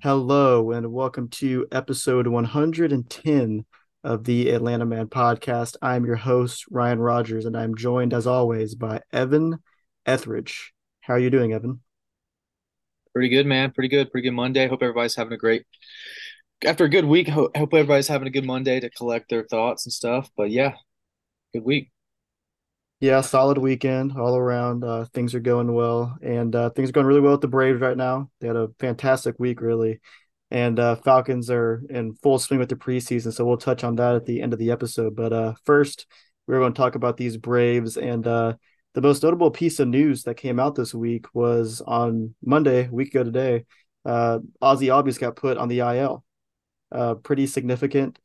Hello, and welcome to episode 110 of the Atlanta Man podcast. I'm your host, Ryan Rogers, and I'm joined as always by Evan Etheridge. How are you doing, Evan? Pretty good, man. Pretty good. Pretty good Monday. Hope everybody's having a great after a good week. Hope, hope everybody's having a good Monday to collect their thoughts and stuff. But yeah, good week. Yeah, solid weekend all around. Uh, things are going well, and uh, things are going really well with the Braves right now. They had a fantastic week, really, and uh, Falcons are in full swing with the preseason. So we'll touch on that at the end of the episode. But uh, first, we're going to talk about these Braves, and uh, the most notable piece of news that came out this week was on Monday, week ago today. Uh, Ozzy Albies got put on the IL. pretty significant.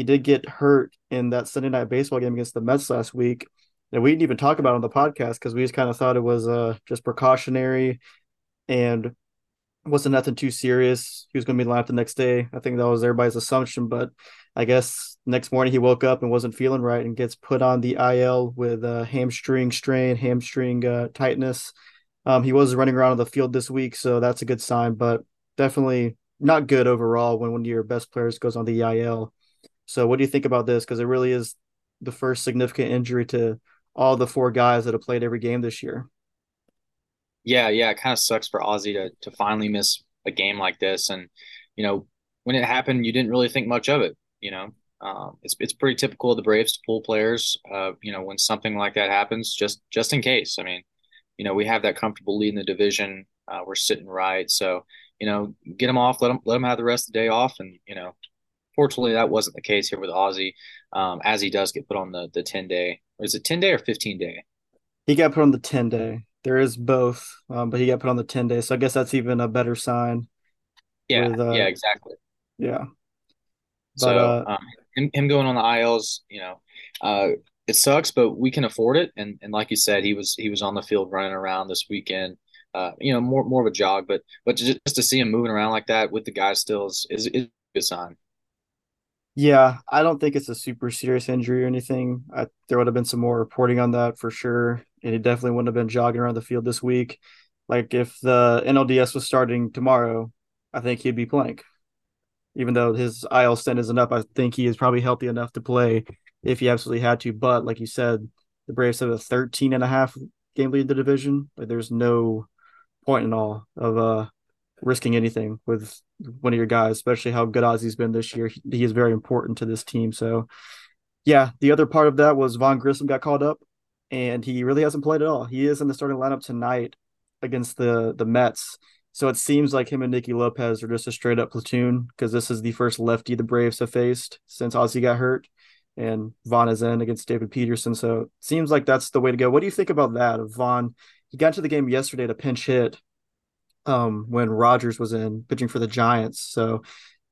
He did get hurt in that Sunday night baseball game against the Mets last week and we didn't even talk about on the podcast because we just kind of thought it was uh just precautionary and wasn't nothing too serious. He was going to be lined the next day. I think that was everybody's assumption, but I guess next morning he woke up and wasn't feeling right and gets put on the IL with a hamstring strain, hamstring uh, tightness. Um, he was running around on the field this week, so that's a good sign, but definitely not good overall when one of your best players goes on the IL. So, what do you think about this? Because it really is the first significant injury to all the four guys that have played every game this year. Yeah, yeah, it kind of sucks for Ozzy to to finally miss a game like this, and you know when it happened, you didn't really think much of it. You know, um, it's it's pretty typical of the Braves to pull players. Uh, you know, when something like that happens, just just in case. I mean, you know, we have that comfortable lead in the division. Uh, we're sitting right, so you know, get them off, let them let them have the rest of the day off, and you know, fortunately, that wasn't the case here with Ozzy, um, as he does get put on the the ten day or is it 10 day or 15 day? He got put on the 10 day. There is both, um, but he got put on the 10 day. So I guess that's even a better sign. Yeah. With, uh, yeah, exactly. Yeah. But, so uh, um, him, him going on the ILs, you know, uh, it sucks, but we can afford it. And and like you said, he was he was on the field running around this weekend. Uh, you know, more more of a jog, but but just, just to see him moving around like that with the guys still is is, is a good sign. Yeah, I don't think it's a super serious injury or anything. I, there would have been some more reporting on that for sure, and he definitely wouldn't have been jogging around the field this week. Like if the NLDS was starting tomorrow, I think he'd be playing. Even though his IL stint isn't up, I think he is probably healthy enough to play if he absolutely had to. But like you said, the Braves have a 13 and a half game lead in the division. Like there's no point in all of uh risking anything with one of your guys, especially how good Ozzy's been this year. He, he is very important to this team. So, yeah, the other part of that was Vaughn Grissom got called up, and he really hasn't played at all. He is in the starting lineup tonight against the the Mets. So it seems like him and Nicky Lopez are just a straight up platoon because this is the first lefty the Braves have faced since Ozzy got hurt, and Vaughn is in against David Peterson. So it seems like that's the way to go. What do you think about that? Vaughn, he got to the game yesterday to pinch hit um, when Rogers was in pitching for the Giants. So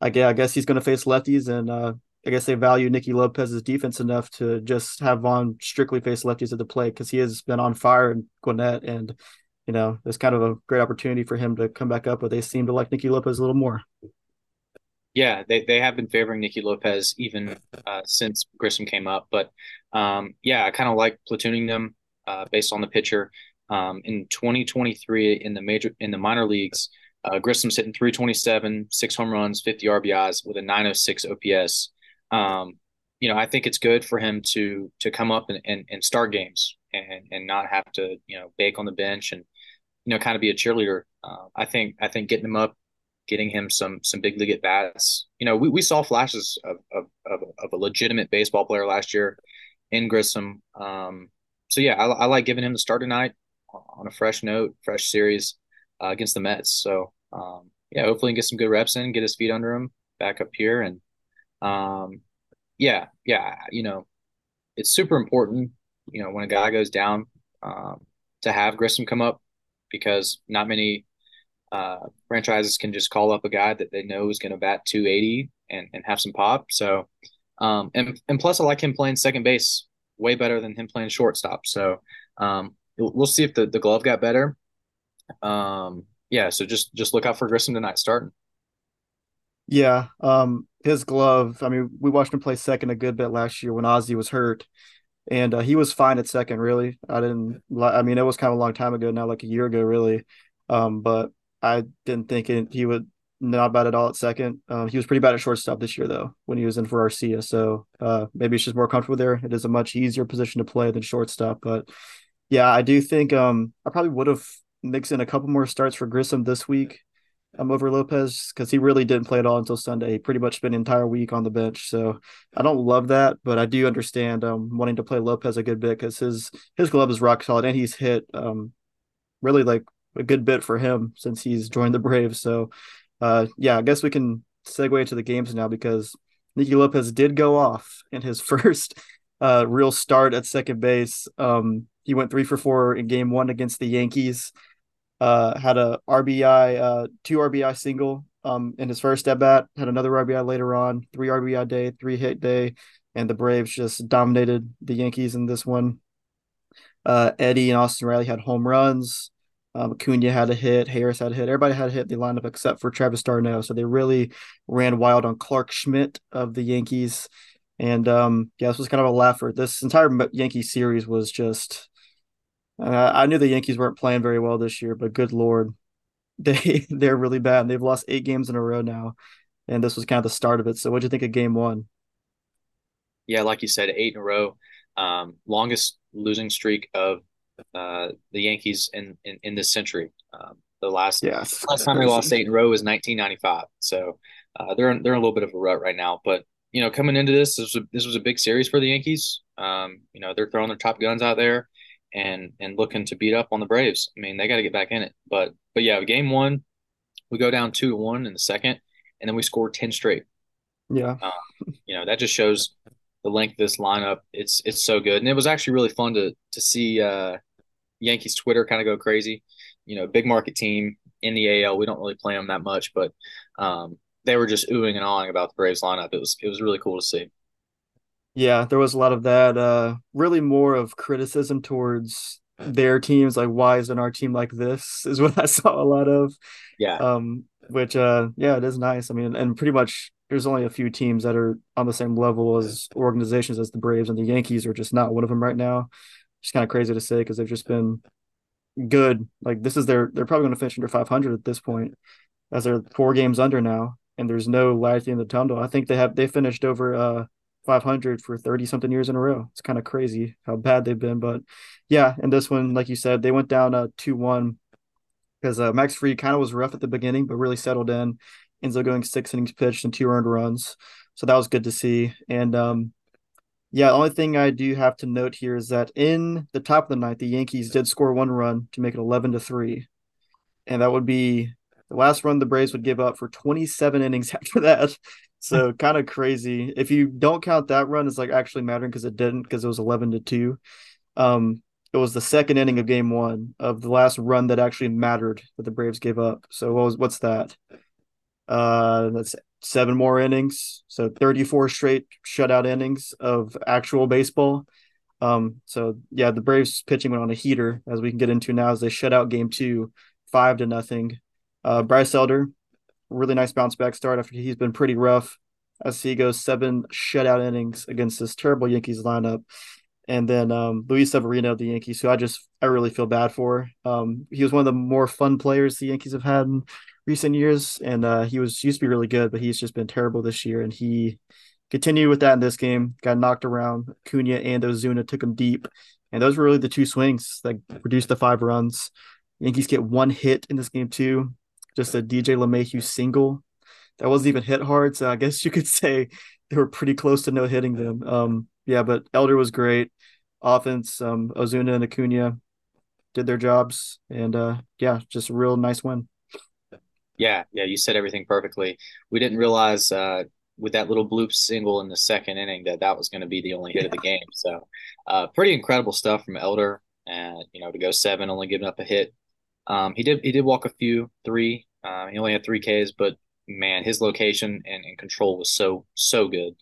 I guess, I guess he's going to face lefties, and uh, I guess they value Nicky Lopez's defense enough to just have Vaughn strictly face lefties at the plate because he has been on fire in Gwinnett, and you know it's kind of a great opportunity for him to come back up. But they seem to like Nicky Lopez a little more. Yeah, they, they have been favoring Nicky Lopez even uh, since Grissom came up. But um, yeah, I kind of like platooning them uh, based on the pitcher. Um, in 2023 in the major in the minor leagues, uh, Grissom's hitting 327, six home runs, 50 RBIs with a 906 OPS. Um, you know, I think it's good for him to to come up and, and, and start games and and not have to you know bake on the bench and you know kind of be a cheerleader. Uh, I think I think getting him up, getting him some some big league at bats. You know, we, we saw flashes of, of of, of a legitimate baseball player last year in Grissom. Um, so yeah, I, I like giving him the start tonight on a fresh note, fresh series uh, against the Mets. So um, yeah, hopefully he get some good reps in, get his feet under him back up here, and um, yeah, yeah, you know, it's super important, you know, when a guy goes down um, to have Grissom come up because not many uh, franchises can just call up a guy that they know is going to bat 280 and, and have some pop. So, um, and, and plus I like him playing second base way better than him playing shortstop. So, um, we'll see if the, the glove got better. Um, yeah, so just just look out for Grissom tonight starting. Yeah, um, his glove. I mean, we watched him play second a good bit last year when Ozzy was hurt. and uh, he was fine at second. Really, I didn't. I mean, it was kind of a long time ago now, like a year ago, really. Um, but I didn't think it, he would not bad at all at second. Um, he was pretty bad at shortstop this year, though, when he was in for Arcia. So uh, maybe it's just more comfortable there. It is a much easier position to play than shortstop. But yeah, I do think um, I probably would have mixed in a couple more starts for Grissom this week um, over Lopez because he really didn't play at all until Sunday. He pretty much spent entire week on the bench. So I don't love that, but I do understand um, wanting to play Lopez a good bit because his his glove is rock solid and he's hit um, really like a good bit for him since he's joined the Braves. So uh, yeah, I guess we can segue into the games now because Nicky Lopez did go off in his first uh, real start at second base. Um, he went three for four in game one against the Yankees. Uh, had a RBI, uh, two RBI single um, in his first at bat. Had another RBI later on, three RBI day, three hit day, and the Braves just dominated the Yankees in this one. Uh, Eddie and Austin Riley had home runs. Um, Acuna had a hit, Harris had a hit. Everybody had a hit in the lineup except for Travis d'Arnaud. So they really ran wild on Clarke Schmidt of the Yankees. And um, yeah, this was kind of a laugher. This entire Yankee series was just. Uh, I knew the Yankees weren't playing very well this year, but good lord, they they're really bad. They've lost eight games in a row now, and this was kind of the start of it. So, what do you think of Game One? Yeah, like you said, eight in a row, um, longest losing streak of uh, the Yankees in, in, in this century. Um, the last yeah, last time they lost eight in a row was 1995. So uh, they're in, they're in a little bit of a rut right now. But you know, coming into this, this was a, this was a big series for the Yankees. Um, you know, they're throwing their top guns out there and and looking to beat up on the Braves. I mean, they got to get back in it. But but yeah, game one, we go down two to one in the second, and then we score ten straight. Yeah, um, you know that just shows the length of this lineup. It's it's so good, and it was actually really fun to to see uh, Yankees Twitter kind of go crazy. You know, big market team in the AL. We don't really play them that much, but um, they were just oohing and awing about the Braves lineup. It was it was really cool to see. Yeah, there was a lot of that. Uh, really more of criticism towards their teams. Like, why isn't our team like this? Is what I saw a lot of. Yeah. Um, which uh, yeah, it is nice. I mean, and pretty much there's only a few teams that are on the same level as organizations as the Braves, and the Yankees are just not one of them right now just kind of crazy to say because they've just been good. Like this is their they're probably going to finish under 500 at this point, as they're four games under now, and there's no light in the tunnel. I think they have they finished over uh 500 for 30 something years in a row. It's kind of crazy how bad they've been, but yeah, and this one, like you said, they went down uh two one because uh, Max Fried kind of was rough at the beginning, but really settled in. Ends up going six innings pitched and two earned runs, so that was good to see. And um, yeah, the only thing I do have to note here is that in the top of the ninth, the Yankees did score one run to make it 11 to 3. And that would be the last run the Braves would give up for 27 innings after that. So kind of crazy. If you don't count that run, it's like actually mattering because it didn't because it was 11 to 2. Um, it was the second inning of game one of the last run that actually mattered that the Braves gave up. So what was what's that? Uh, that's seven more innings, so 34 straight shutout innings of actual baseball. Um, so yeah, the Braves pitching went on a heater, as we can get into now, as they shut out game two, five to nothing. Uh, Bryce Elder, really nice bounce back start after he's been pretty rough, as he goes seven shutout innings against this terrible Yankees lineup. And then um, Luis Severino of the Yankees, who I just I really feel bad for. Um, he was one of the more fun players the Yankees have had in recent years, and uh, he was used to be really good, but he's just been terrible this year. And he continued with that in this game. Got knocked around. Cunha and Ozuna took him deep, and those were really the two swings that produced the five runs. Yankees get one hit in this game too, just a DJ LeMahieu single that wasn't even hit hard. So I guess you could say they were pretty close to no hitting them. Um, yeah, but Elder was great. Offense, um, Ozuna and Acuna did their jobs, and uh, yeah, just a real nice win. Yeah, yeah, you said everything perfectly. We didn't realize uh, with that little bloop single in the second inning that that was going to be the only hit of the game. So, uh, pretty incredible stuff from Elder, and you know to go seven, only giving up a hit. Um, he did he did walk a few, three. Uh, he only had three Ks, but man, his location and, and control was so so good,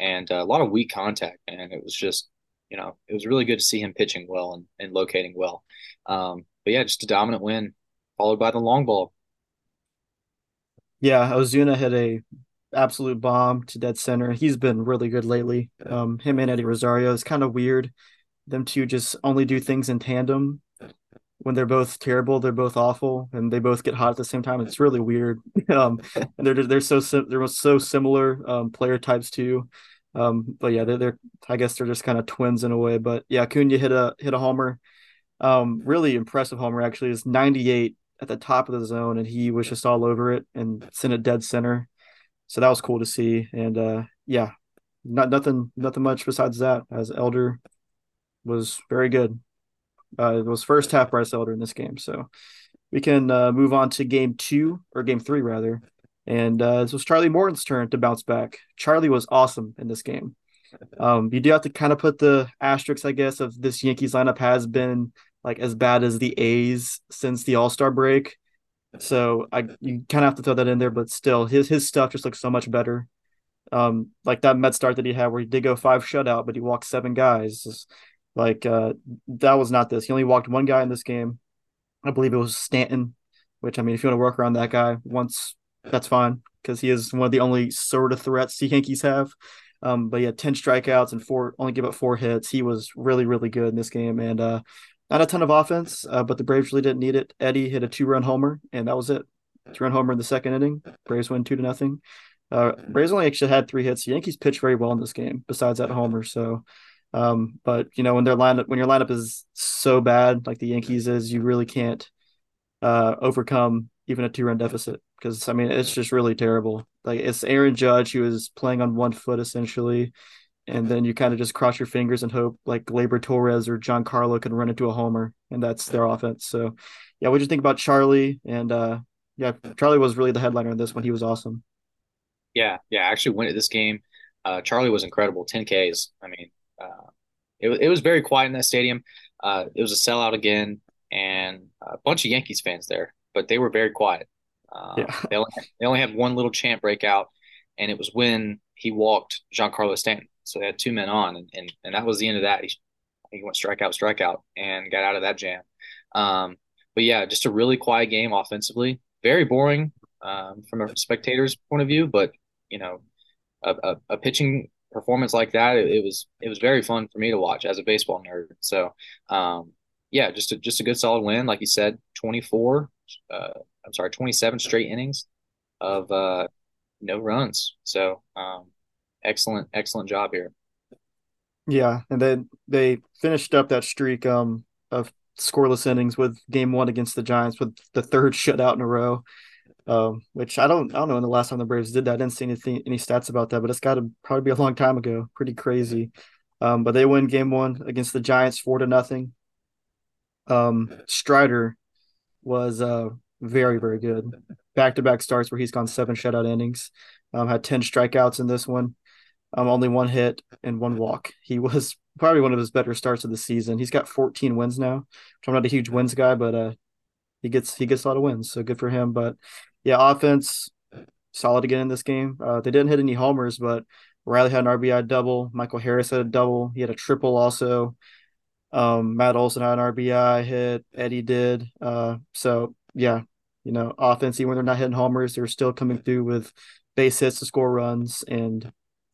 and uh, a lot of weak contact, and it was just you know it was really good to see him pitching well and, and locating well. Um, but yeah, just a dominant win, followed by the long ball yeah, Ozuna hit a absolute bomb to dead center. He's been really good lately. Um, him and Eddie Rosario is kind of weird. Them two just only do things in tandem. When they're both terrible, they're both awful, and they both get hot at the same time. It's really weird. um, and they're they're so they're so similar um, player types too. Um, but yeah, they're, they're I guess they're just kind of twins in a way. But yeah, Acuna hit a hit a homer. Um, really impressive homer actually is 98 at the top of the zone, and he was just all over it and sent it dead center. So that was cool to see. And uh, yeah, not nothing nothing much besides that. As Elder was very good. Uh, it was first half Bryce Elder in this game. So we can uh, move on to game two or game three rather. And uh, this was Charlie Morton's turn to bounce back. Charlie was awesome in this game. Um, you do have to kind of put the asterisks, I guess, of this Yankees lineup has been like as bad as the A's since the All Star break. So I you kind of have to throw that in there, but still, his his stuff just looks so much better. Um, like that Met start that he had where he did go five shutout, but he walked seven guys. Like uh, that was not this. He only walked one guy in this game. I believe it was Stanton. Which I mean, if you want to work around that guy once, that's fine because he is one of the only sort of threats the Yankees have. Um, but yeah, ten strikeouts and four only give up four hits. He was really really good in this game, and uh, not a ton of offense, uh, but the Braves really didn't need it. Eddie hit a two run homer, and that was it. Two run homer in the second inning. Braves win two to nothing. Uh, Braves only actually had three hits. The Yankees pitched very well in this game, besides that homer. So, um, but you know when their lineup when your lineup is so bad like the Yankees is, you really can't uh, overcome even a two run deficit because I mean it's just really terrible. Like it's Aaron Judge who is playing on one foot essentially and then you kind of just cross your fingers and hope like Gleyber Torres or Giancarlo can run into a homer, and that's their offense. So, yeah, what do you think about Charlie? And uh, yeah, Charlie was really the headliner in this one. He was awesome. Yeah, yeah, I actually went at this game. Uh, Charlie was incredible, 10 Ks. I mean, uh, it, it was very quiet in that stadium. Uh, it was a sellout again, and a bunch of Yankees fans there, but they were very quiet. Uh, yeah. they, only, they only had one little chant breakout, and it was when he walked Giancarlo Stanton. So they had two men on, and, and, and that was the end of that. He, he went strikeout, strikeout, and got out of that jam. Um, but yeah, just a really quiet game offensively. Very boring um, from a spectator's point of view, but you know, a, a, a pitching performance like that, it, it, was it was very fun for me to watch as a baseball nerd. So um, yeah, just a, just a good solid win, like you said, twenty four. Uh, I'm sorry, twenty seven straight innings of uh, no runs. So um, excellent, excellent job here. Yeah, and then they finished up that streak um, of scoreless innings with Game One against the Giants with the third shutout in a row. Um, which I don't, I don't know when the last time the Braves did that. I didn't see anything, any stats about that, but it's got to probably be a long time ago. Pretty crazy. Um, but they win Game One against the Giants, four to nothing. Um, Strider was uh very, very good. Back to back starts where he's gone seven shutout innings. Um, had ten strikeouts in this one um, only one hit and one walk. He was probably one of his better starts of the season. He's got 14 wins now. Which I'm not a huge wins guy, but uh, he gets he gets a lot of wins, so good for him. But yeah, offense solid again in this game. Uh, they didn't hit any homers, but Riley had an RBI double. Michael Harris had a double. He had a triple also. Um, Matt Olson had an RBI hit. Eddie did. Uh, so yeah, you know, offense, even when they're not hitting homers, they're still coming through with base hits to score runs and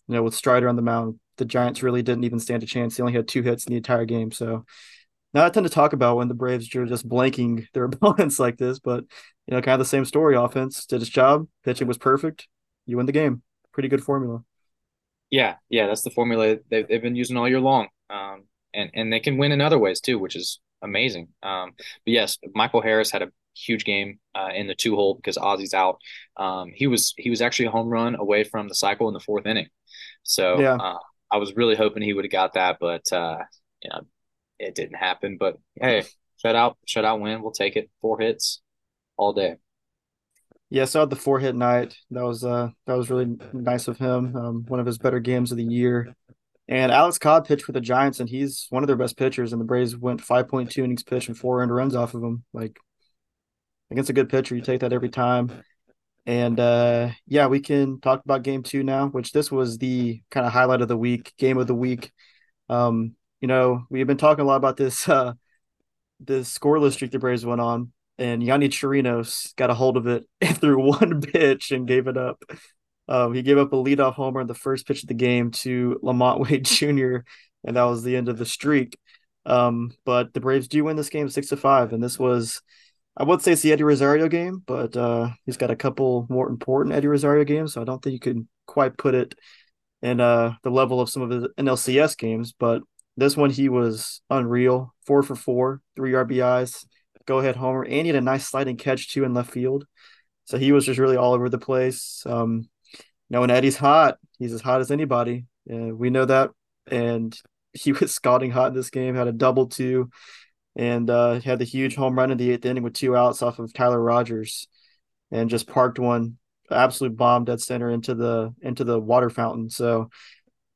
you know, with Strider on the mound, the Giants really didn't even stand a chance. They only had two hits in the entire game. So not a ton to talk about when the Braves are just blanking their opponents like this, but you know, kind of the same story. Offense did its job, pitching was perfect. You win the game. Pretty good formula. Yeah, yeah, that's the formula they've, they've been using all year long. Um, and and they can win in other ways too, which is amazing. Um, but yes, Michael Harris had a huge game uh, in the two hole because Ozzy's out. Um, he was he was actually a home run away from the cycle in the fourth inning. So yeah. Uh, I was really hoping he would have got that, but uh, you know, it didn't happen. But hey, shut out, shut out win. We'll take it. Four hits all day. Yeah, saw the four hit night. That was uh that was really nice of him. Um, one of his better games of the year. And Alex Cobb pitched for the Giants, and he's one of their best pitchers. And the Braves went 5.2 innings pitched and four earned runs off of him. Like against a good pitcher, you take that every time. And uh, yeah, we can talk about game two now, which this was the kind of highlight of the week, game of the week. Um, you know, we've been talking a lot about this uh, this scoreless streak the Braves went on, and Yonny Chirinos got a hold of it and threw one pitch and gave it up. Um, he gave up a leadoff homer in the first pitch of the game to LaMonte Wade Jr., and that was the end of the streak. Um, but the Braves do win this game six to five, and this was, I would say it's the Eddie Rosario game, but uh, he's got a couple more important Eddie Rosario games, so I don't think you can quite put it in uh, the level of some of his NLCS games. But this one, he was unreal, four for four, three RBIs, go ahead homer, and he had a nice sliding catch too in left field. So he was just really all over the place. Um, you know, when Eddie's hot, he's as hot as anybody. Uh, we know that. And he was scouting hot in this game, had a double two, and uh, had the huge home run in the eighth inning with two outs off of Tyler Rogers, and just parked one absolute bomb dead center into the into the water fountain. So,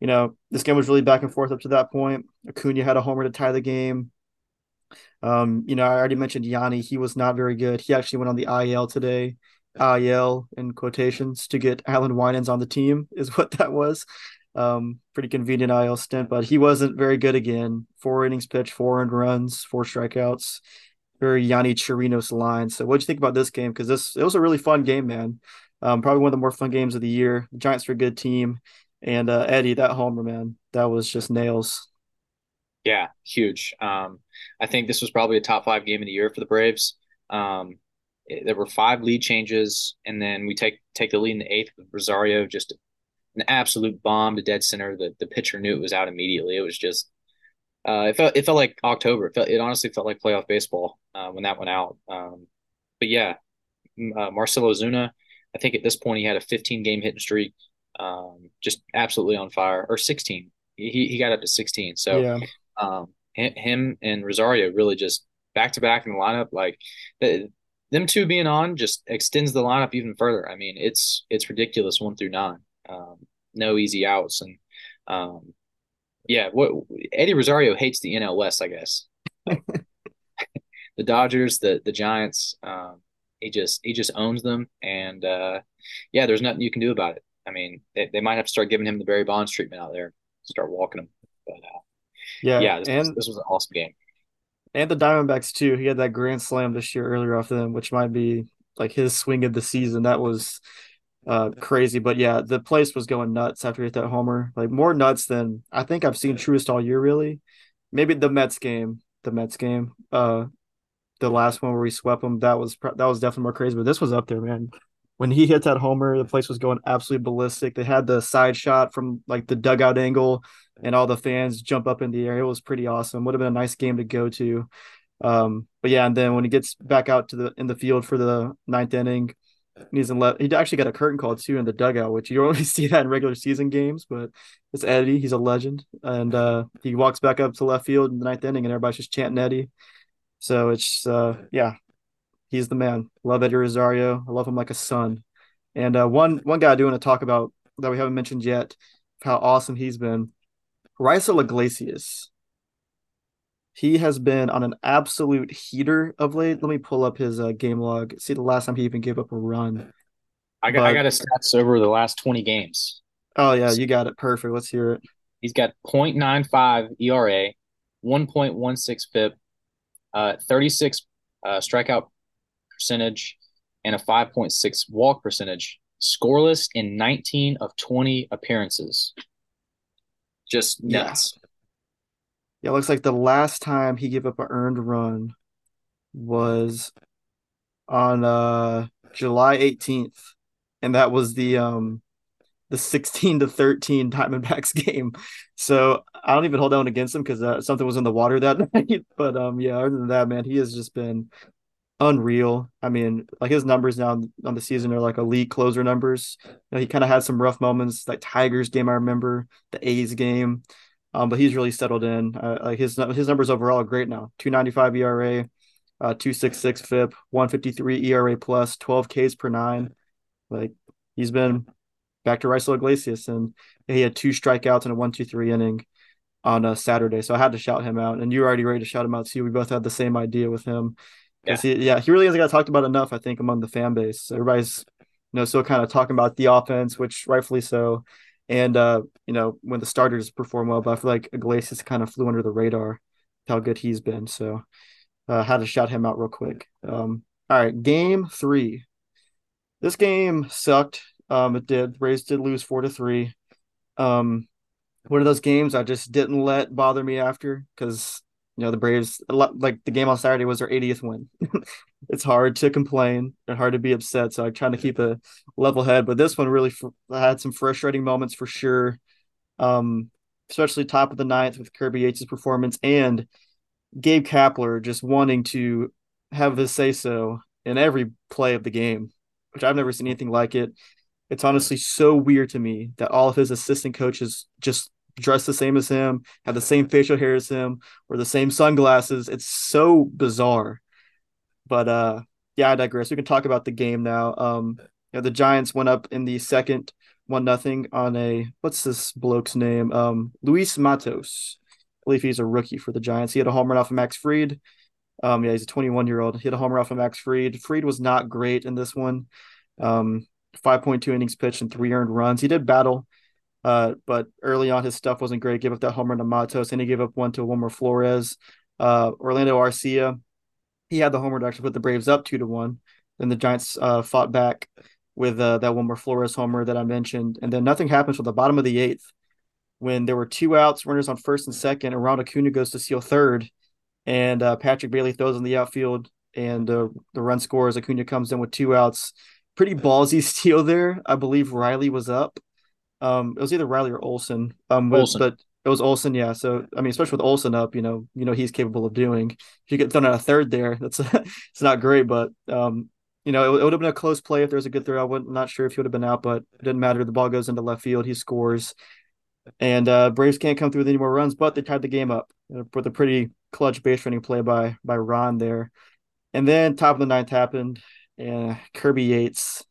you know, this game was really back and forth up to that point. Acuna had a homer to tie the game. Um, you know, I already mentioned Yonny. He was not very good. He actually went on the IL today. IL in quotations to get Allan Winans on the team is what that was. Um, pretty convenient IL stint, but he wasn't very good again. Four innings pitched, four earned runs, four strikeouts. Very Yonny Chirinos line. So, what'd you think about this game? Because this it was a really fun game, man. Um, probably one of the more fun games of the year. The Giants are a good team, and uh, Eddie, that homer, man, that was just nails. Yeah, huge. Um, I think this was probably a top five game of the year for the Braves. Um, there were five lead changes, and then we take take the lead in the eighth with Rosario just an absolute bomb to dead center. The the pitcher knew it was out immediately. It was just uh, it felt it felt like October. It, felt, it honestly felt like playoff baseball uh, when that went out. Um, but yeah, uh, Marcell Ozuna. I think at this point he had a 15 game hitting streak, um, just absolutely on fire, or 16. He he got up to 16. So yeah. um, him and Rosario really just back to back in the lineup. Like the, them two being on just extends the lineup even further. I mean, it's it's ridiculous one through nine um, no easy outs, and um, yeah, what Eddie Rosario hates the NL West, I guess. the Dodgers, the the Giants, um, he just he just owns them, and uh, yeah, there's nothing you can do about it. I mean, they, they might have to start giving him the Barry Bonds treatment out there, start walking him. But uh, yeah, yeah, this, and, was, this was an awesome game. And the Diamondbacks too. He had that grand slam this year earlier off them, which might be like his swing of the season. That was uh crazy. But yeah, the place was going nuts after he hit that homer. Like more nuts than I think I've seen Truist all year, really. Maybe the Mets game, the Mets game, uh, the last one where we swept them. That was that was definitely more crazy. But this was up there, man. When he hit that homer, the place was going absolutely ballistic. They had the side shot from like the dugout angle, and all the fans jump up in the air. It was pretty awesome. Would have been a nice game to go to. Um, but yeah, and then when he gets back out to the in the field for the ninth inning, he's in left. He actually got a curtain call too in the dugout, which you don't really see that in regular season games. But it's Eddie. He's a legend, and uh, he walks back up to left field in the ninth inning, and everybody's just chanting Eddie. So it's uh, yeah, he's the man. Love Eddie Rosario. I love him like a son. And uh, one one guy I do want to talk about that we haven't mentioned yet, how awesome he's been. Raisel Iglesias he has been on an absolute heater of late. Let me pull up his uh, game log. See the last time he even gave up a run. I got but, I got his stats over the last 20 games. Oh yeah, you got it. Perfect. Let's hear it. He's got 0.95 ERA, 1.16 FIP, uh, 36 uh, strikeout percentage, and a 5.6 walk percentage. Scoreless in 19 of 20 appearances. Just nuts. Yeah, it looks like the last time he gave up an earned run was on uh July 18th. And that was the um the 16 to 13 Diamondbacks game. So I don't even hold that against him because uh, something was in the water that night. But um yeah, other than that, man, he has just been unreal. I mean, like his numbers now on the season are like elite closer numbers. You know, he kind of had some rough moments, like Tigers game I remember, the A's game. Um, but he's really settled in. Uh, like his his numbers overall are great now. 295 ERA, uh, 266 FIP, 153 ERA plus, 12 Ks per nine. Like he's been back to Raisel Iglesias, and he had two strikeouts in a one-two-three inning on a Saturday. So I had to shout him out, and you were already ready to shout him out too. We both had the same idea with him. Yeah, he, yeah, he really hasn't got talked about enough. I think among the fan base, everybody's you know still kind of talking about the offense, which rightfully so. And uh, you know, when the starters perform well, but I feel like Iglesias kind of flew under the radar, how good he's been. So uh had to shout him out real quick. Um, all right, game three. This game sucked. Um, it did. Rays did lose four to three. Um, one of those games I just didn't let bother me after because you know the Braves like the game on Saturday was their 80th win. it's hard to complain and hard to be upset, so I'm trying to keep a level head. But this one really fr- had some frustrating moments for sure. Um, especially top of the ninth with Kirby Yates' performance and Gabe Kapler just wanting to have his say so in every play of the game, which I've never seen anything like it. It's honestly so weird to me that all of his assistant coaches just dress the same as him, had the same facial hair as him, or the same sunglasses. It's so bizarre. But uh yeah, I digress. We can talk about the game now. Um you know, the Giants went up in the second one nothing on a what's this bloke's name? Um Luis Matos. I believe he's a rookie for the Giants. He had a home run off of Max Fried. Um, yeah, he's a 21 year old. He hit a home run off of Max Fried. Fried was not great in this one. Um, 5.2 innings pitched and three earned runs. He did battle, uh, but early on his stuff wasn't great. Gave up that homer to Matos, and he gave up one to Wilmer Flores. Uh, Orlando Arcia, he had the homer to actually put the Braves up two to one. Then the Giants uh, fought back with uh, that Wilmer Flores homer that I mentioned, and then nothing happens for the bottom of the eighth when there were two outs, runners on first and second, and Ronald Acuna goes to steal third and uh, Patrick Bailey throws in the outfield, and uh, the run scores. Acuna comes in with two outs. Pretty ballsy steal there. I believe Riley was up. Um, it was either Riley or Olson. Um, but, Olson. but it was Olson, yeah. So I mean, especially with Olson up, you know, you know he's capable of doing. If you get thrown out a third there, that's it's not great, but um, you know, it, it would have been a close play if there was a good throw. I would not sure if he would have been out, but it didn't matter. The ball goes into left field. He scores, and uh, Braves can't come through with any more runs, but they tied the game up with a pretty clutch base running play by by Ron there. And then top of the ninth happened, and Kirby Yates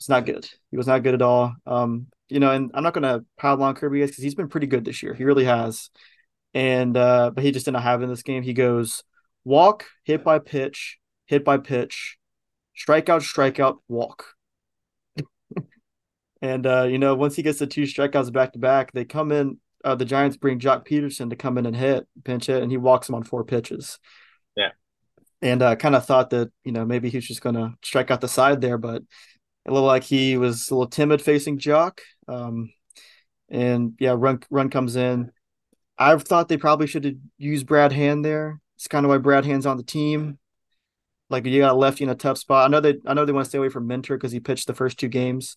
was not good. He was not good at all. Um, you know, and I'm not gonna pile on Kirby because he's been pretty good this year. He really has. And uh, but he just didn't have in this game. He goes walk, hit by pitch, hit by pitch, strikeout, strikeout, walk. and uh, you know, once he gets the two strikeouts back to back, they come in uh, the Giants bring Joc Pederson to come in and hit, pinch hit, and he walks him on four pitches. Yeah. And I uh, kind of thought that, you know, maybe he was just going to strike out the side there, but it looked like he was a little timid facing Joc. Um, and yeah, run run comes in. I've thought they probably should have used Brad Hand there. It's kind of why Brad Hand's on the team. Like you got lefty in a tough spot. I know they I know they want to stay away from Minter because he pitched the first two games.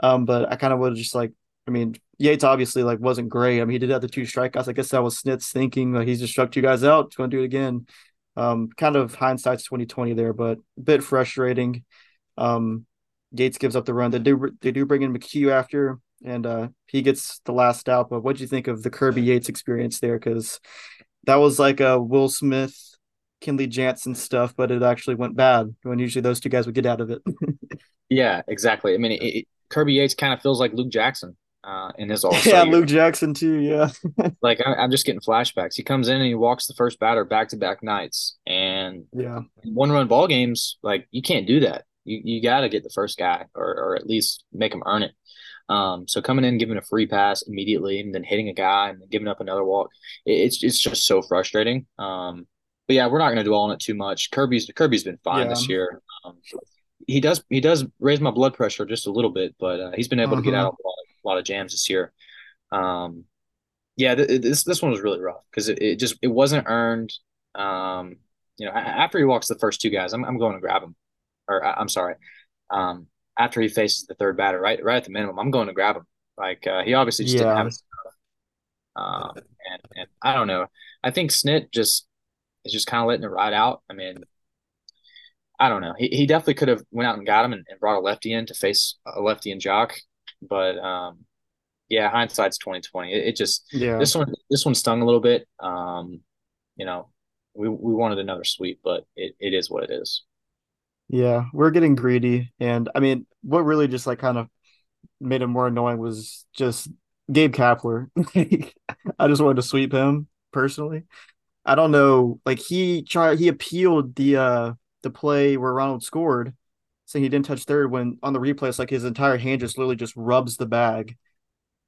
Um, but I kind of would just like I mean, Yates obviously like wasn't great. I mean, he did have the two strikeouts. I guess that was Snit's thinking like he's just struck two guys out. He's going to do it again. Um, kind of hindsight's twenty twenty there, but a bit frustrating. Um, Yates gives up the run. They do they do bring in McHugh after, and uh, he gets the last out. But what do you think of the Kirby Yates experience there? Because that was like a Will Smith, Kenley Jansen stuff, but it actually went bad when usually those two guys would get out of it. yeah, exactly. I mean, it, it, Kirby Yates kind of feels like Luke Jackson uh, in his all Yeah, Luke Jackson too. Yeah. like I, am just getting flashbacks. He comes in and he walks the first batter back to back nights, and yeah, one run ball games like you can't do that. You you got to get the first guy or or at least make him earn it. Um, so coming in, giving a free pass immediately, and then hitting a guy and giving up another walk, it, it's it's just so frustrating. Um, but yeah, we're not going to dwell on it too much. Kirby's Kirby's been fine yeah. this year. Um, he does he does raise my blood pressure just a little bit, but uh, he's been able uh-huh. to get uh-huh. out of a lot of a lot of jams this year. Um, yeah, th- this this one was really rough because it, it just it wasn't earned. Um, you know, after he walks the first two guys, I'm I'm going to grab him, or I, am sorry, um, after he faces the third batter, right right at the minimum, I'm going to grab him. Like uh, he obviously just yeah. didn't have it. Um, and and I don't know. I think Snit just is just kind of letting it ride out. I mean, I don't know. He, he definitely could have went out and got him and, and brought a lefty in to face a lefty and Joc, But um, yeah, hindsight's twenty twenty. It, it, just yeah. This one this one stung a little bit. Um, you know, we we wanted another sweep, but it, it is what it is. Yeah, we're getting greedy, and I mean, what really just like kind of made it more annoying was just Gabe Kapler. I just wanted to sweep him personally. I don't know, like he tried, he appealed the uh the play where Ronald scored saying he didn't touch third when on the replay it's like his entire hand just literally just rubs the bag.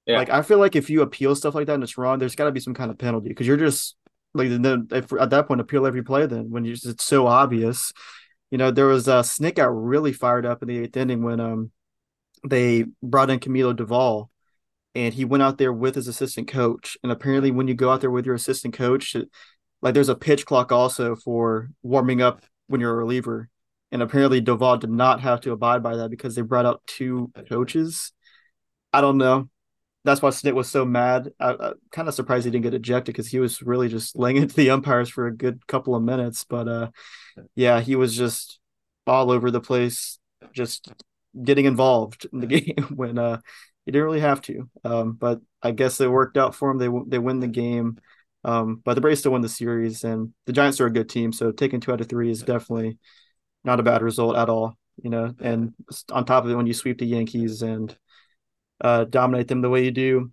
Yeah. Like I feel like if you appeal stuff like that and it's wrong, there's got to be some kind of penalty because you're just like then if, at that point appeal every play. Then when you just, it's so obvious, you know there was a uh, Snit got really fired up in the eighth inning when um they brought in Camilo Doval, and he went out there with his assistant coach. And apparently, when you go out there with your assistant coach, like there's a pitch clock also for warming up when you're a reliever. And apparently, Doval did not have to abide by that because they brought out two coaches. I don't know. That's why Snit was so mad. I, am kind of surprised he didn't get ejected because he was really just laying into the umpires for a good couple of minutes. But uh, yeah, he was just all over the place, just getting involved in the game when uh, he didn't really have to. Um, but I guess it worked out for him. They they win the game. Um, but the Braves still win the series, and the Giants are a good team. So taking two out of three is definitely not a bad result at all. You know, and on top of it, when you sweep the Yankees and uh, dominate them the way you do,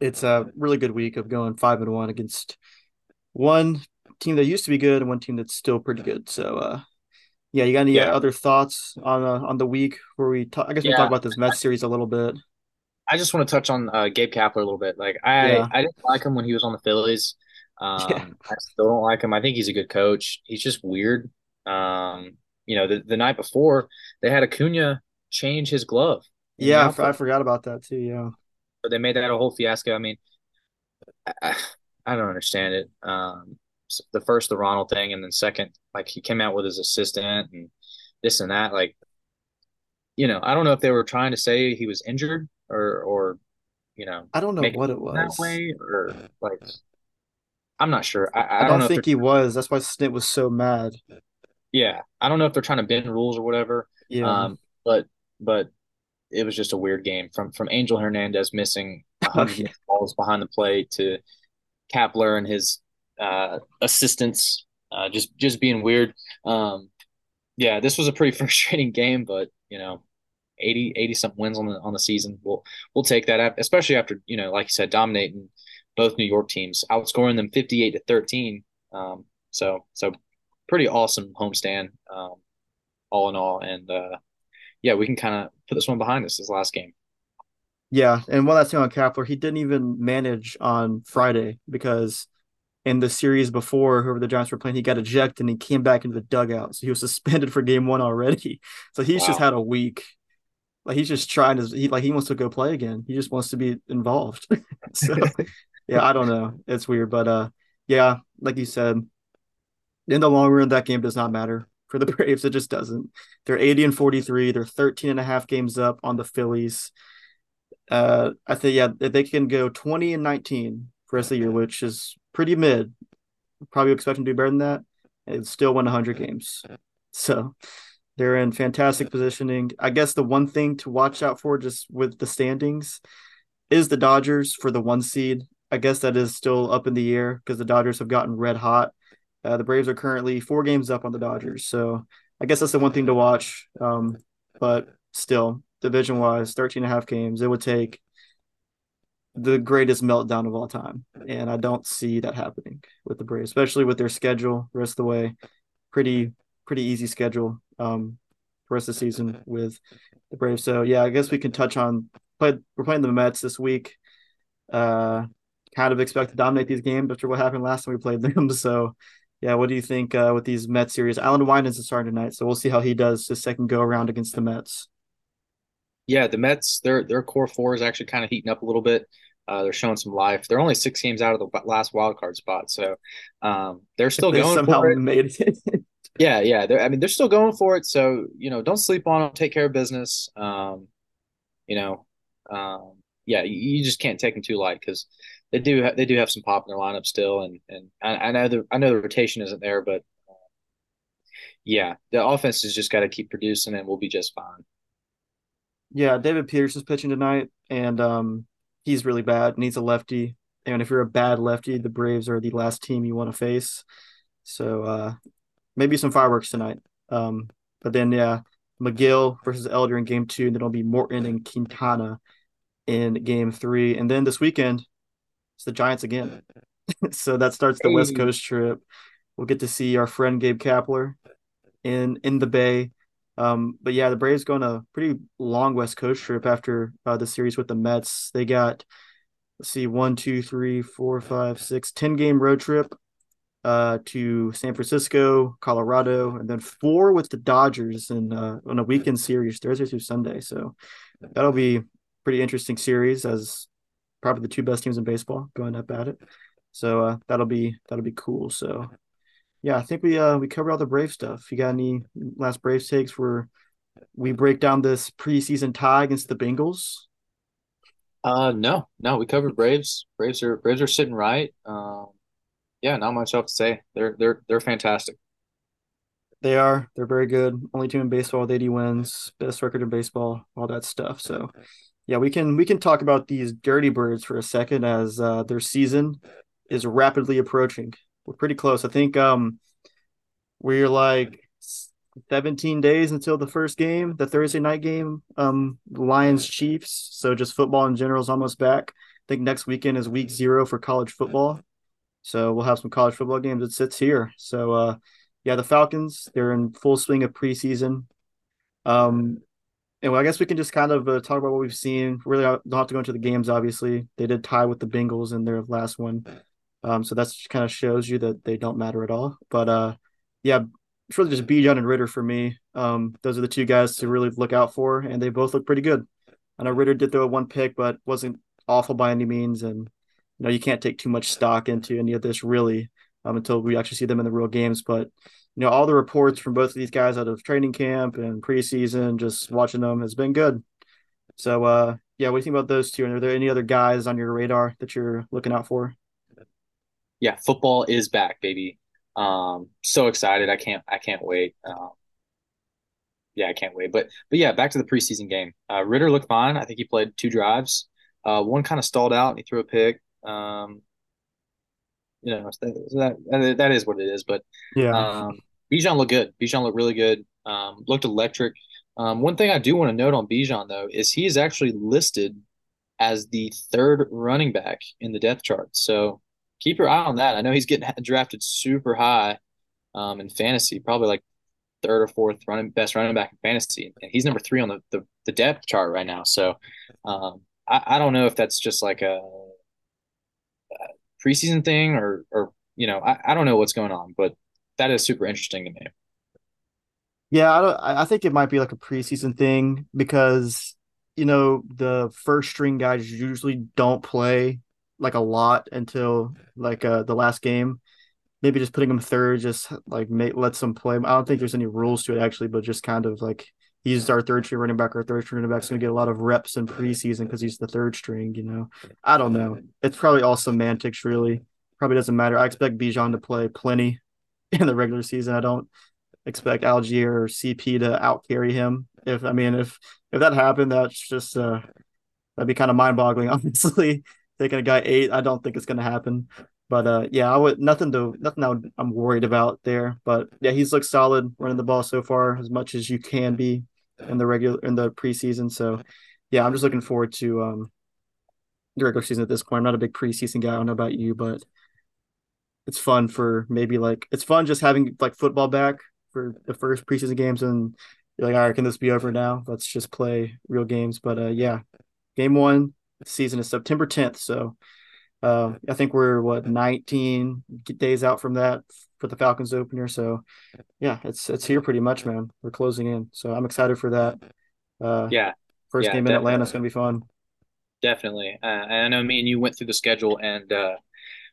it's a really good week of going five and one against one team that used to be good and one team that's still pretty good. So, uh, yeah, you got any yeah. other thoughts on uh, on the week where we talk? I guess we talk about this Mets series a little bit. I just want to touch on uh, Gabe Kapler a little bit. Like I, yeah. I didn't like him when he was on the Phillies. Um, yeah. I still don't like him. I think he's a good coach. He's just weird. Um, you know, the, the night before they had Acuna change his glove. Yeah, I forgot about that too. Yeah, but they made that a whole fiasco. I mean, I, I don't understand it. Um, the first the Ronald thing, and then second, like he came out with his assistant and this and that. Like, you know, I don't know if they were trying to say he was injured or or you know I don't know what it was that way or like I'm not sure. I, I, I don't, don't think he was. That's why Snit was so mad. Yeah, I don't know if they're trying to bend rules or whatever. Yeah. Um, but but it was just a weird game from from Angel Hernandez missing hundred balls behind the plate to Kapler and his uh, assistants uh, just just being weird. Um, yeah, this was a pretty frustrating game, but you know 80, 80 something wins on the on the season. We'll we'll take that, especially after you know, like you said, dominating both New York teams, outscoring them fifty eight to thirteen. Um, so so pretty awesome homestand, um, all in all, and uh, yeah, we can kind of put this one behind us. This last game. Yeah, and one last thing on Kapler, he didn't even manage on Friday because in the series before, whoever the Giants were playing, he got ejected and he came back into the dugout. So he was suspended for game one already. So he's wow. just had a week like he's just trying to he like he wants to go play again. He just wants to be involved. so yeah, I don't know. It's weird, but uh yeah, like you said, in the long run that game does not matter for the Braves. It just doesn't. They're 80 and 43. They're 13 and a half games up on the Phillies. Uh I think yeah, they can go 20 and 19 for the rest of the year, which is pretty mid. Probably expect them to do better than that. And still win 100 games. So they're in fantastic positioning. I guess the one thing to watch out for just with the standings is the Dodgers for the one seed. I guess that is still up in the air because the Dodgers have gotten red hot. Uh, the Braves are currently four games up on the Dodgers. So I guess that's the one thing to watch. Um, but still, division wise, 13 and a half games, it would take the greatest meltdown of all time. And I don't see that happening with the Braves, especially with their schedule the rest of the way. Pretty, pretty easy schedule um, the rest of the season with the Braves. So yeah, I guess we can touch on play. We're playing the Mets this week. Uh, kind of expect to dominate these games after what happened last time we played them. So yeah, what do you think uh, with these Mets series? Allan Winans is starting tonight, so we'll see how he does his second go around against the Mets. Yeah, the Mets, their their core four is actually kind of heating up a little bit. Uh, they're showing some life. They're only six games out of the last wild card spot, so um, they're still they going. Somehow for it. made it. Yeah, yeah. I mean, they're still going for it. So you know, don't sleep on them. Take care of business. Um, you know, um, yeah, you, you just can't take them too light because they do ha- they do have some pop in their lineup still, and and I, I know the I know the rotation isn't there, but uh, yeah, the offense has just got to keep producing, and we'll be just fine. Yeah, David Pierce is pitching tonight, and um, he's really bad. Needs a lefty, and if you're a bad lefty, the Braves are the last team you want to face. So uh, maybe some fireworks tonight. Um, but then yeah, Megill versus Elder in game two, and then it'll be Morton and Quintana in game three. And then this weekend, it's the Giants again. so that starts the. West Coast trip. We'll get to see our friend Gabe Kapler in in the Bay. Um, but yeah, the Braves going a pretty long West Coast trip after uh, the series with the Mets. They got let's see, one, two, three, four, five, six, ten game road trip uh, to San Francisco, Colorado, and then four with the Dodgers in uh, on a weekend series, Thursday through Sunday. So that'll be pretty interesting series as probably the two best teams in baseball going up at it. So uh, that'll be that'll be cool. So yeah, I think we uh we covered all the Brave stuff. You got any last Braves takes where we break down this preseason tie against the Bengals? Uh, no, no, we covered Braves. Braves are Braves are sitting right. Um, yeah, not much else to say. They're they're they're fantastic. They are. They're very good. Only team in baseball with 80 wins, best record in baseball, all that stuff. So, yeah, we can we can talk about these Dirty Birds for a second as uh, their season is rapidly approaching. We're pretty close. I think um we're like 17 days until the first game, the Thursday night game, um Lions Chiefs. So just football in general is almost back. I think next weekend is week 0 for college football. So we'll have some college football games. It sits here. So uh yeah, the Falcons, they're in full swing of preseason. Um, and well, I guess we can just kind of uh, talk about what we've seen. Really, don't have to go into the games. Obviously, they did tie with the Bengals in their last one, um, so that's kind of shows you that they don't matter at all. But uh, yeah, it's really just Bijan and Ridder for me. Um, those are the two guys to really look out for, and they both look pretty good. I know Ridder did throw one pick, but wasn't awful by any means, and you know you can't take too much stock into any of this really um, until we actually see them in the real games. But you know, all the reports from both of these guys out of training camp and preseason, just watching them has been good. So, uh, yeah, what do you think about those two? And are there any other guys on your radar that you're looking out for? Yeah, football is back, baby. Um, so excited! I can't, I can't wait. Um, yeah, I can't wait. But, but yeah, back to the preseason game. Uh, Ridder looked fine. I think he played two drives. Uh, one kind of stalled out and he threw a pick. Um, you know that, that that is what it is. But yeah, um, Bijan looked good. Bijan looked really good. Um, looked electric. Um, one thing I do want to note on Bijan though is he is actually listed as the third running back in the depth chart. So keep your eye on that. I know he's getting drafted super high um, in fantasy, probably like third or fourth running best running back in fantasy, and he's number three on the the, the depth chart right now. So um, I, I don't know if that's just like a preseason thing or or you know I, I don't know what's going on, but that is super interesting to me. Yeah, I don't, I think it might be like a preseason thing because you know the first string guys usually don't play like a lot until like uh the last game. Maybe just putting him third just like make lets them play. I don't think there's any rules to it actually, but just kind of like he's our third string running back. Our third string running back's going to get a lot of reps in preseason because he's the third string. You know, I don't know. It's probably all semantics, really. Probably doesn't matter. I expect Bijan to play plenty in the regular season. I don't expect Allgeier or CP to out carry him. If I mean, if if that happened, that's just uh, that'd be kind of mind boggling. Honestly, taking a guy eight, I don't think it's going to happen. But uh, yeah, I would nothing to nothing I am worried about there. But yeah, he's looked solid running the ball so far as much as you can be in the regular in the preseason. So yeah, I'm just looking forward to um the regular season at this point. I'm not a big preseason guy. I don't know about you, but it's fun for maybe like it's fun just having like football back for the first preseason games and you're like, all right, can this be over now? Let's just play real games. But uh yeah, game one season is September 10th. So uh, I think we're what 19 days out from that for the Falcons opener. So yeah, it's it's here pretty much, man. We're closing in, so I'm excited for that. Uh, yeah, first yeah, game in Atlanta is gonna be fun. Definitely, uh, and I know me and you went through the schedule and uh,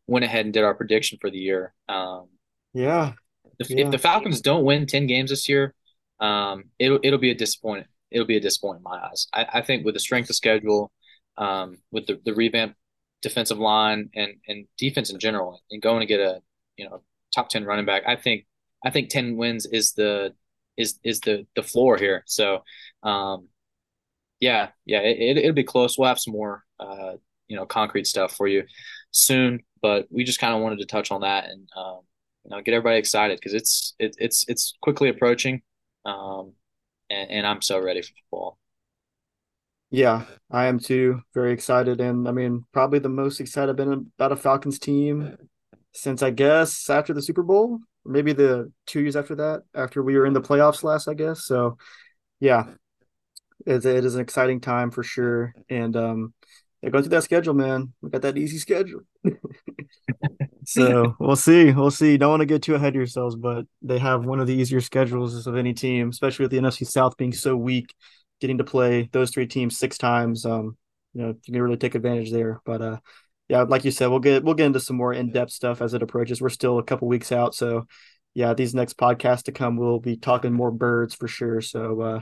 went ahead and did our prediction for the year. Um, yeah. If, yeah. if the Falcons don't win 10 games this year, um, it'll it'll be a disappointment. It'll be a disappointment in my eyes. I, I think with the strength of schedule, um, with the, the revamp defensive line and and defense in general, and going to get a you know top ten running back. I think I think ten wins is the is is the the floor here. So, um, yeah, yeah, it, it will be close. We'll have some more uh, you know concrete stuff for you soon, but we just kind of wanted to touch on that and um, you know get everybody excited because it's it, it's it's quickly approaching, um, and, and I'm so ready for football. Yeah, I am too. Very excited, and I mean, probably the most excited I've been about a Falcons team since I guess after the Super Bowl, or maybe the two years after that, after we were in the playoffs last, I guess. So, yeah, it, it is an exciting time for sure. And um, yeah, going through that schedule, man, we got that easy schedule. so we'll see. We'll see. Don't want to get too ahead of yourselves, but they have one of the easier schedules of any team, especially with the NFC South being so weak. Getting to play those three teams six times, um, you know, you can really take advantage there. But uh, yeah, like you said, we'll get we'll get into some more in depth stuff as it approaches. We're still a couple weeks out, so yeah, these next podcasts to come, we'll be talking more birds for sure. So uh,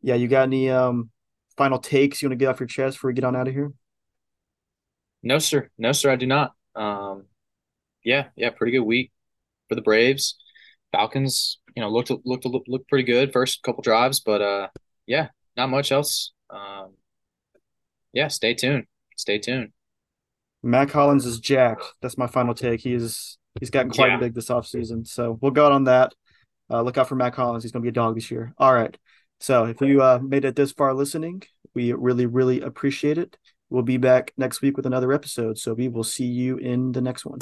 yeah, you got any um final takes you want to get off your chest before we get on out of here? No, sir. No, sir. I do not. Um, yeah, yeah, pretty good week for the Braves. Falcons, you know, looked looked looked pretty good first couple drives, but uh, yeah, not much else. Um, yeah, stay tuned. Stay tuned. Mack Hollins is jacked. That's my final take. He's he's gotten quite yeah. big this offseason. So we'll go out on that. Uh, look out for Mack Hollins. He's going to be a dog this year. All right. So if you uh, made it this far listening, we really, really appreciate it. We'll be back next week with another episode. So we will see you in the next one.